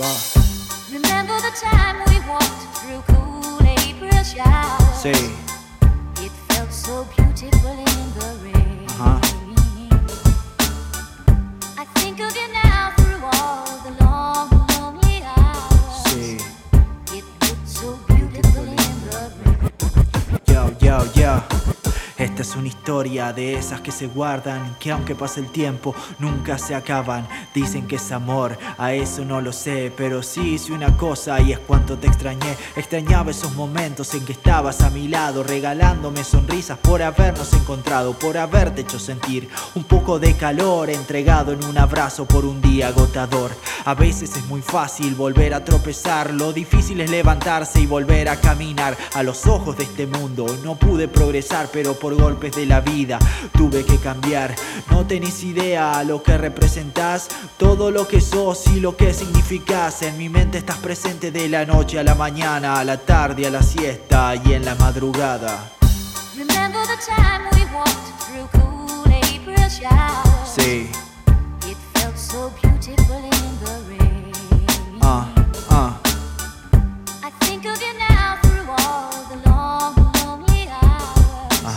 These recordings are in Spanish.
Va. Remember the time we walked through cool April showers. Sí. Esta es una historia de esas que se guardan, que aunque pase el tiempo, nunca se acaban. Dicen que es amor, a eso no lo sé, pero sí hice una cosa y es cuanto te extrañé. Extrañaba esos momentos en que estabas a mi lado, regalándome sonrisas por habernos encontrado, por haberte hecho sentir un poco de calor, entregado en un abrazo por un día agotador. A veces es muy fácil volver a tropezar, lo difícil es levantarse y volver a caminar a los ojos de este mundo. No pude progresar, pero por golpes de la vida tuve que cambiar. No tenés idea lo que representás, todo lo que sos y lo que significás. En mi mente estás presente de la noche a la mañana, a la tarde, a la siesta y en la madrugada. Remember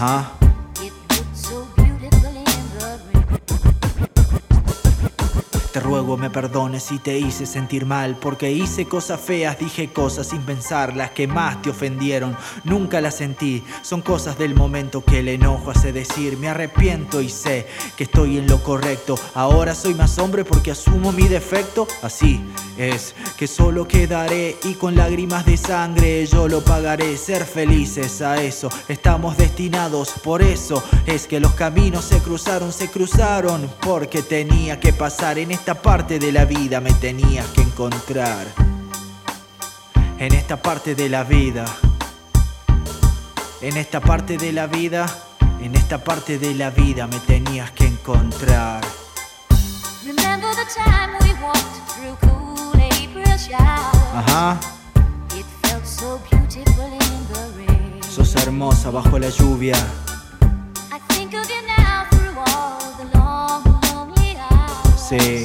hours. Te ruego me perdones si te hice sentir mal, porque hice cosas feas, dije cosas sin pensar, las que más te ofendieron, nunca las sentí, son cosas del momento que el enojo hace decir, me arrepiento y sé que estoy en lo correcto, ahora soy más hombre porque asumo mi defecto, así es, que solo quedaré y con lágrimas de sangre yo lo pagaré, ser felices a eso, estamos destinados, por eso es que los caminos se cruzaron, se cruzaron, porque tenía que pasar en esta parte de la vida, me tenías que encontrar. En esta parte de la vida, en esta parte de la vida, en esta parte de la vida me tenías que encontrar. Remember the time we walked through cool April showers. Ajá, It felt so beautiful in the rain. sos hermosa bajo la lluvia. I think of you now through all the long, lonely hours. Sí,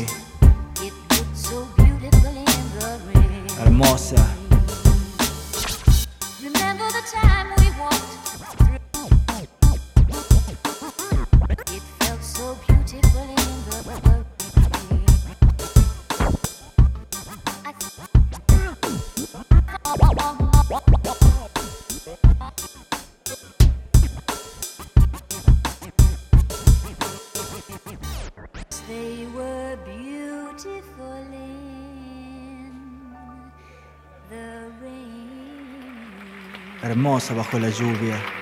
Hermosa bajo la lluvia.